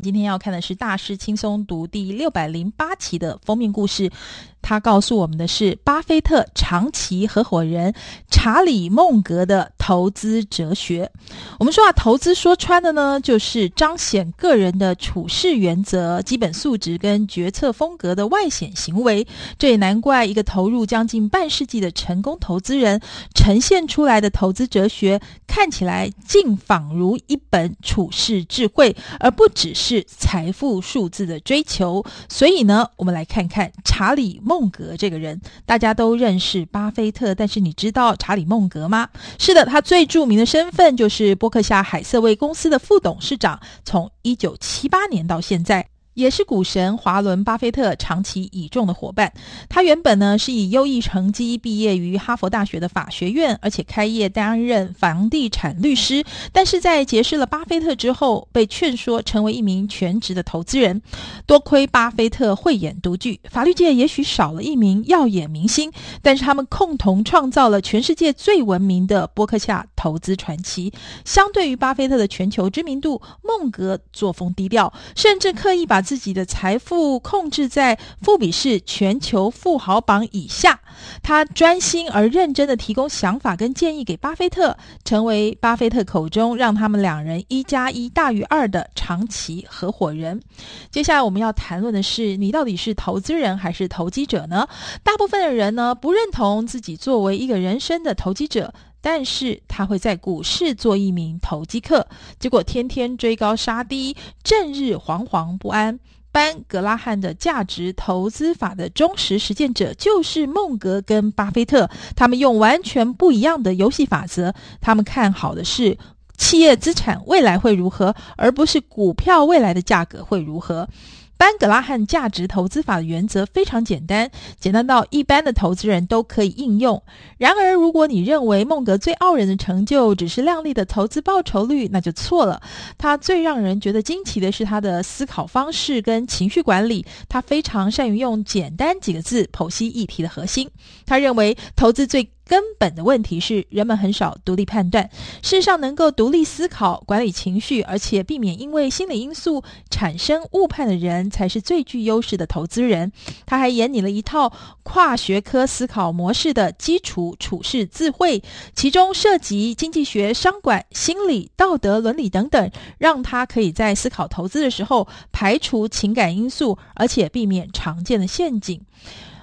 今天要看的是《大师轻松读》第六百零八期的封面故事。他告诉我们的是巴菲特长期合伙人查理·孟格的投资哲学。我们说啊，投资说穿的呢，就是彰显个人的处事原则、基本素质跟决策风格的外显行为。这也难怪一个投入将近半世纪的成功投资人呈现出来的投资哲学，看起来竟仿如一本处世智慧，而不只是财富数字的追求。所以呢，我们来看看查理·孟格这个人，大家都认识巴菲特，但是你知道查理·孟格吗？是的，他最著名的身份就是波克夏海瑟威公司的副董事长，从一九七八年到现在。也是股神华伦巴菲特长期倚重的伙伴。他原本呢是以优异成绩毕业于哈佛大学的法学院，而且开业担任房地产律师。但是在结识了巴菲特之后，被劝说成为一名全职的投资人。多亏巴菲特慧眼独具，法律界也许少了一名耀眼明星，但是他们共同创造了全世界最闻名的波克夏投资传奇。相对于巴菲特的全球知名度，孟格作风低调，甚至刻意把自己的财富控制在富比士全球富豪榜以下，他专心而认真的提供想法跟建议给巴菲特，成为巴菲特口中让他们两人一加一大于二的长期合伙人。接下来我们要谈论的是，你到底是投资人还是投机者呢？大部分的人呢，不认同自己作为一个人生的投机者。但是他会在股市做一名投机客，结果天天追高杀低，正日惶惶不安。班格拉汉的价值投资法的忠实实践者就是孟格跟巴菲特，他们用完全不一样的游戏法则。他们看好的是企业资。产未来会如何，而不是股票未来的价格会如何。班格拉汉价值投资法的原则非常简单，简单到一般的投资人都可以应用。然而，如果你认为孟格最傲人的成就只是亮丽的投资报酬率，那就错了。他最让人觉得惊奇的是他的思考方式跟情绪管理。他非常善于用简单几个字剖析议题的核心。他认为投资最根本的问题是，人们很少独立判断。事实上，能够独立思考、管理情绪，而且避免因为心理因素产生误判的人，才是最具优势的投资人。他还研拟了一套跨学科思考模式的基础处事智慧，其中涉及经济学、商管、心理、道德、伦理等等，让他可以在思考投资的时候排除情感因素，而且避免常见的陷阱。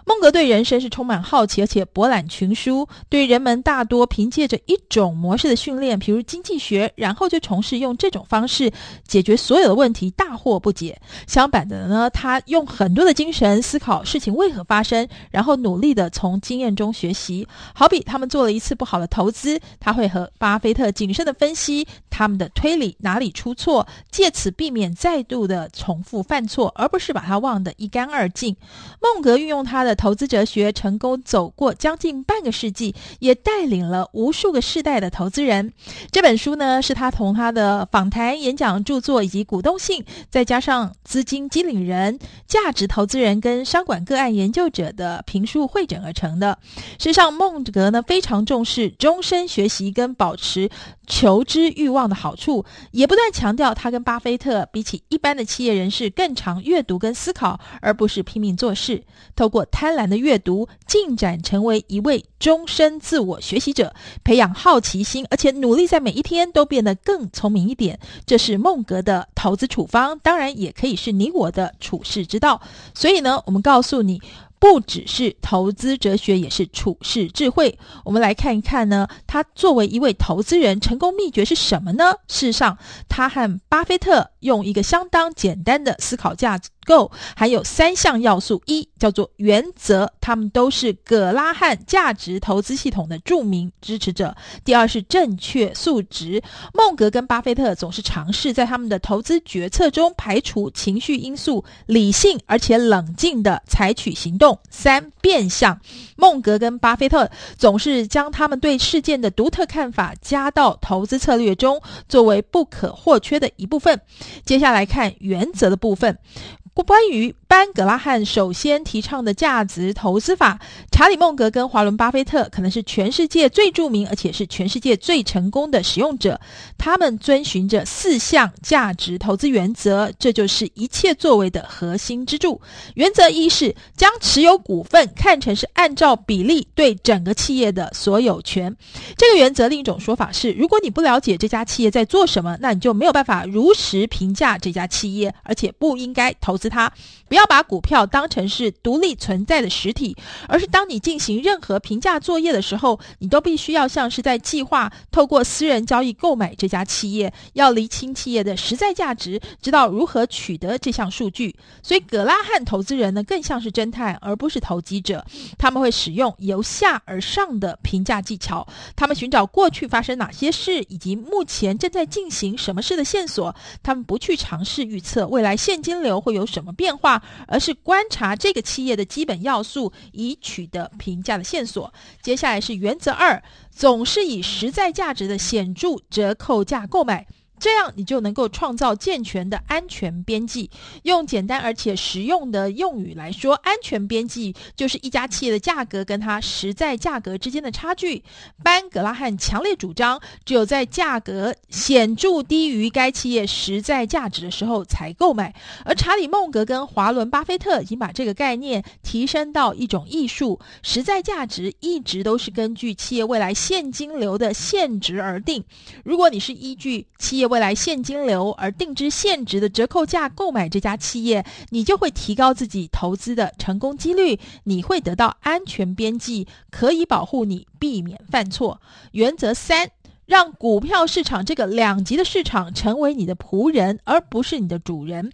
孟格对人生是充满好奇，而且博览群书。对人们大多凭借着一种模式的训练，譬如经济学，然后就从事用这种方式解决所有的问题，大惑不解。相反的呢，他用很多的精神思考事情为何发生，然后努力的从经验中学习。好比他们做了一次不好的投资，他会和巴菲特谨慎的分析他们的推理哪里出错，借此避免再度的重复犯错，而不是把它忘得一干二净。孟格运用他的。投资哲学成功走过将近半个世纪，也带领了无数个世代的投资人。这本书呢，是他同他的访谈、演讲、著作以及股东信，再加上资金经理人、价值投资人跟商管个案研究者的评述汇整而成的。事实上，孟格呢非常重视终身学习跟保持求知欲望的好处，也不断强调他跟巴菲特比起一般的企业人士更常阅读跟思考，而不是拼命做事。透过贪婪的阅读，进展成为一位终身自我学习者，培养好奇心，而且努力在每一天都变得更聪明一点。这是孟格的投资处方，当然也可以是你我的处世之道。所以呢，我们告诉你。不只是投资哲学，也是处世智慧。我们来看一看呢，他作为一位投资人，成功秘诀是什么呢？事实上，他和巴菲特用一个相当简单的思考价值构，还有三项要素：一叫做原则，他们都是葛拉汉价值投资系统的著名支持者；第二是正确素质，孟格跟巴菲特总是尝试在他们的投资决策中排除情绪因素，理性而且冷静地采取行动。三变相，孟格跟巴菲特总是将他们对事件的独特看法加到投资策略中，作为不可或缺的一部分。接下来看原则的部分。关于班格拉汉首先提倡的价值投资法，查理·孟格跟华伦·巴菲特可能是全世界最著名，而且是全世界最成功的使用者。他们遵循着四项价值投资原则，这就是一切作为的核心支柱。原则一是将持有股份看成是按照比例对整个企业的所有权。这个原则另一种说法是，如果你不了解这家企业在做什么，那你就没有办法如实评价这家企业，而且不应该投资。它不要把股票当成是独立存在的实体，而是当你进行任何评价作业的时候，你都必须要像是在计划透过私人交易购买这家企业，要厘清企业的实在价值，知道如何取得这项数据。所以，葛拉汉投资人呢，更像是侦探，而不是投机者。他们会使用由下而上的评价技巧，他们寻找过去发生哪些事，以及目前正在进行什么事的线索。他们不去尝试预测未来现金流会有什么变化，而是观察这个企业的基本要素，以取得评价的线索。接下来是原则二，总是以实在价值的显著折扣价购买。这样你就能够创造健全的安全边际。用简单而且实用的用语来说，安全边际就是一家企业的价格跟它实在价格之间的差距。班格拉汉强烈主张，只有在价格显著低于该企业实在价值的时候才购买。而查理·孟格跟华伦·巴菲特已经把这个概念提升到一种艺术。实在价值一直都是根据企业未来现金流的现值而定。如果你是依据企业未来现金流而定之现值的折扣价购买这家企业，你就会提高自己投资的成功几率，你会得到安全边际，可以保护你避免犯错。原则三，让股票市场这个两级的市场成为你的仆人，而不是你的主人。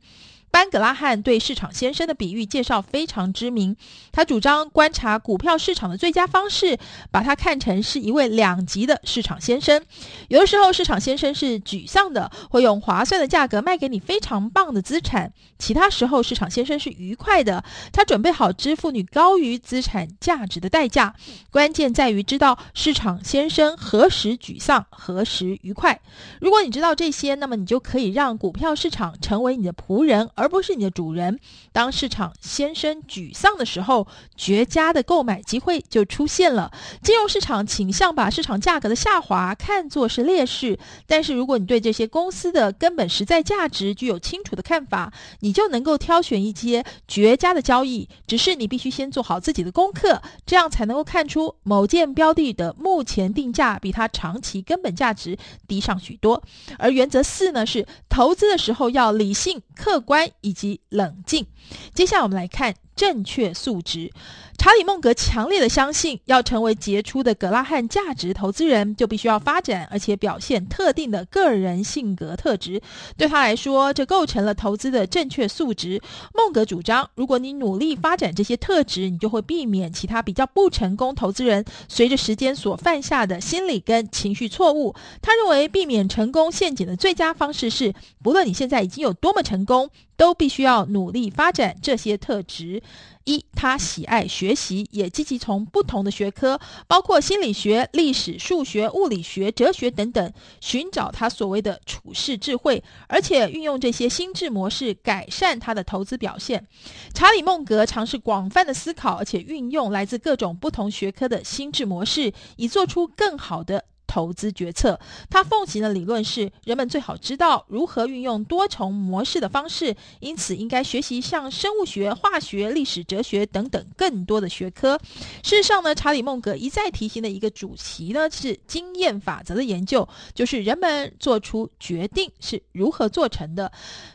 班格拉汉对市场先生的比喻介绍非常知名。他主张观察股票市场的最佳方式，把它看成是一位两级的市场先生。有的时候，市场先生是沮丧的，会用划算的价格卖给你非常棒的资产；其他时候，市场先生是愉快的，他准备好支付你高于资产价值的代价。关键在于知道市场先生何时沮丧，何时愉快。如果你知道这些，那么你就可以让股票市场成为你的仆人。而不是你的主人。当市场先生沮丧的时候，绝佳的购买机会就出现了。金融市场倾向把市场价格的下滑看作是劣势，但是如果你对这些公司的根本实在价值具有清楚的看法，你就能够挑选一些绝佳的交易。只是你必须先做好自己的功课，这样才能够看出某件标的的目前定价比它长期根本价值低上许多。而原则四呢，是投资的时候要理性、客观。以及冷静。接下来我们来看正确素质。查理·孟格强烈的相信，要成为杰出的葛拉汉价值投资人，就必须要发展而且表现特定的个人性格特质。对他来说，这构成了投资的正确素质。孟格主张，如果你努力发展这些特质，你就会避免其他比较不成功投资人随着时间所犯下的心理跟情绪错误。他认为，避免成功陷阱的最佳方式是，不论你现在已经有多么成功，都必须要努力发展这些特质。一，他喜爱学习，也积极从不同的学科，包括心理学、历史、数学、物理学、哲学等等，寻找他所谓的处世智慧，而且运用这些心智模式改善他的投资表现。查理·孟格尝试广泛的思考，而且运用来自各种不同学科的心智模式，以做出更好的。投资决策，他奉行的理论是，人们最好知道如何运用多重模式的方式，因此应该学习像生物学、化学、历史、哲学等等更多的学科。事实上呢，查理·孟格一再提醒的一个主题呢，是经验法则的研究，就是人们做出决定是如何做成的，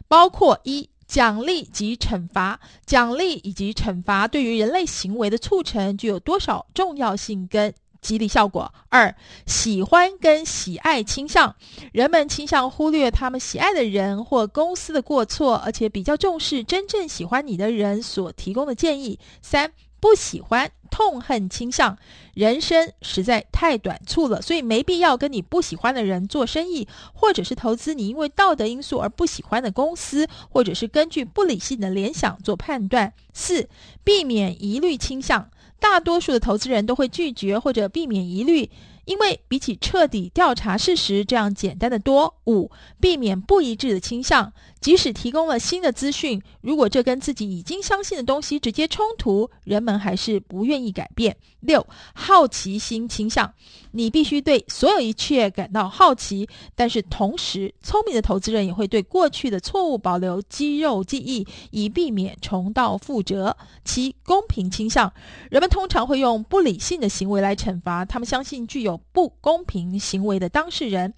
包括一奖励及惩罚，奖励以及惩罚对于人类行为的促成具有多少重要性跟激励效果。二、喜欢跟喜爱倾向，人们倾向忽略他们喜爱的人或公司的过错，而且比较重视真正喜欢你的人所提供的建议。三、不喜欢痛恨倾向，人生实在太短促了，所以没必要跟你不喜欢的人做生意，或者是投资你因为道德因素而不喜欢的公司，或者是根据不理性的联想做判断。四、避免疑虑倾向。大多数的投资人都会拒绝或者避免疑虑，因为比起彻底调查事实这样简单的多。五、避免不一致的倾向，即使提供了新的资讯，如果这跟自己已经相信的东西直接冲突，人们还是不愿意改变。六、好奇心倾向，你必须对所有一切感到好奇，但是同时，聪明的投资人也会对过去的错误保留肌肉记忆，以避免重蹈覆辙。七、公平倾向，人们通常会用不理性的行为来惩罚他们相信具有不公平行为的当事人。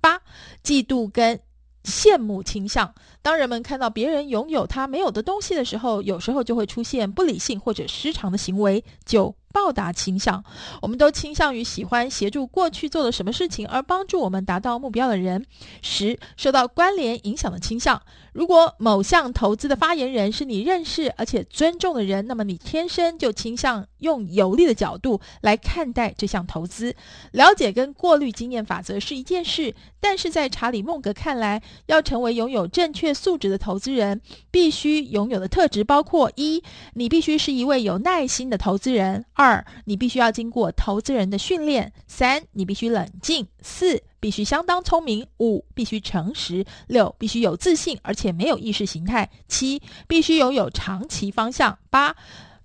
八、嫉妒跟羡慕倾向，当人们看到别人拥有他没有的东西的时候，有时候就会出现不理性或者失常的行为。九、报答倾向，我们都倾向于喜欢协助过去做了什么事情而帮助我们达到目标的人。十、受到关联影响的倾向，如果某项投资的发言人是你认识而且尊重的人，那么你天生就倾向用有利的角度来看待这项投资。了解跟过滤经验法则是一件事，但是在查理·孟格看来，要成为拥有正确素质的投资人，必须拥有的特质包括：一、你必须是一位有耐心的投资人。二，你必须要经过投资人的训练；三，你必须冷静；四，必须相当聪明；五，必须诚实；六，必须有自信而且没有意识形态；七，必须拥有长期方向；八，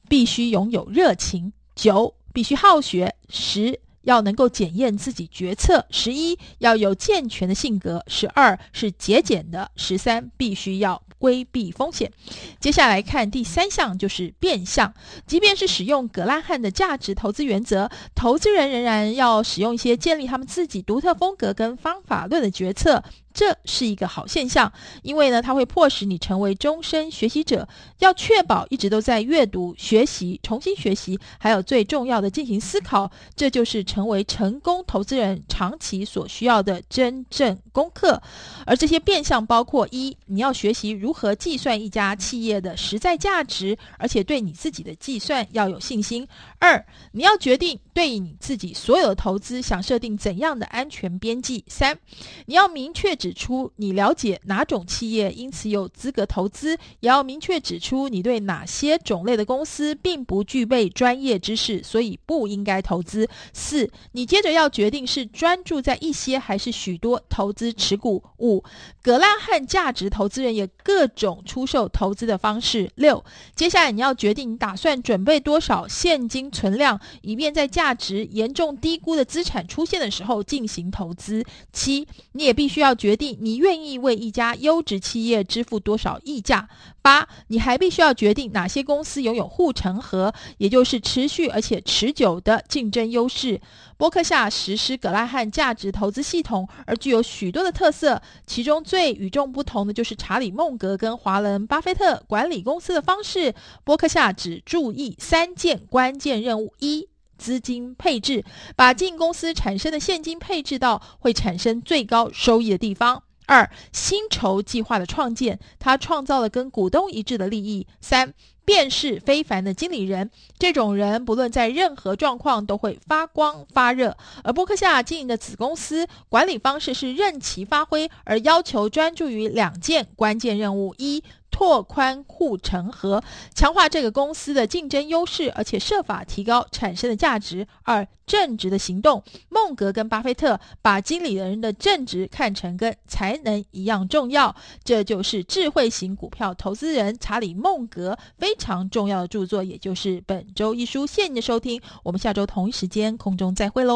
必须拥有热情；九，必须好学；十，要能够检验自己决策；十一，要有健全的性格；十二，是节俭的；十三，必须要。规避风险。接下来看第三项，就是变相。即便是使用葛拉汉的价值投资原则，投资人仍然要使用一些建立他们自己独特风格跟方法论的决策。这是一个好现象，因为呢，它会迫使你成为终身学习者。要确保一直都在阅读、学习、重新学习，还有最重要的进行思考。这就是成为成功投资人长期所需要的真正功课。而这些变相包括：一，你要学习如何计算一家企业的实在价值，而且对你自己的计算要有信心；二，你要决定对你自己所有的投资想设定怎样的安全边际；三，你要明确。指出你了解哪种企业，因此有资格投资，也要明确指出你对哪些种类的公司并不具备专业知识，所以不应该投资。四，你接着要决定是专注在一些还是许多投资持股。五，葛兰汉价值投资人有各种出售投资的方式。六，接下来你要决定你打算准备多少现金存量，以便在价值严重低估的资产出现的时候进行投资。七，你也必须要决。决定你愿意为一家优质企业支付多少溢价。八，你还必须要决定哪些公司拥有护城河，也就是持续而且持久的竞争优势。波克夏实施葛拉汉价值投资系统，而具有许多的特色，其中最与众不同的就是查理孟格跟华伦巴菲特管理公司的方式。波克夏只注意三件关键任务：一。资金配置，把进公司产生的现金配置到会产生最高收益的地方。二、薪酬计划的创建，他创造了跟股东一致的利益。三、便是非凡的经理人，这种人不论在任何状况都会发光发热。而波克夏经营的子公司管理方式是任其发挥，而要求专注于两件关键任务：一、拓宽护城河，强化这个公司的竞争优势，而且设法提高产生的价值。二、正直的行动。孟格跟巴菲特把经理人的正直看成跟才能一样重要，这就是智慧型股票投资人查理孟格非常重要的著作，也就是本周一书。谢谢你的收听，我们下周同一时间空中再会喽。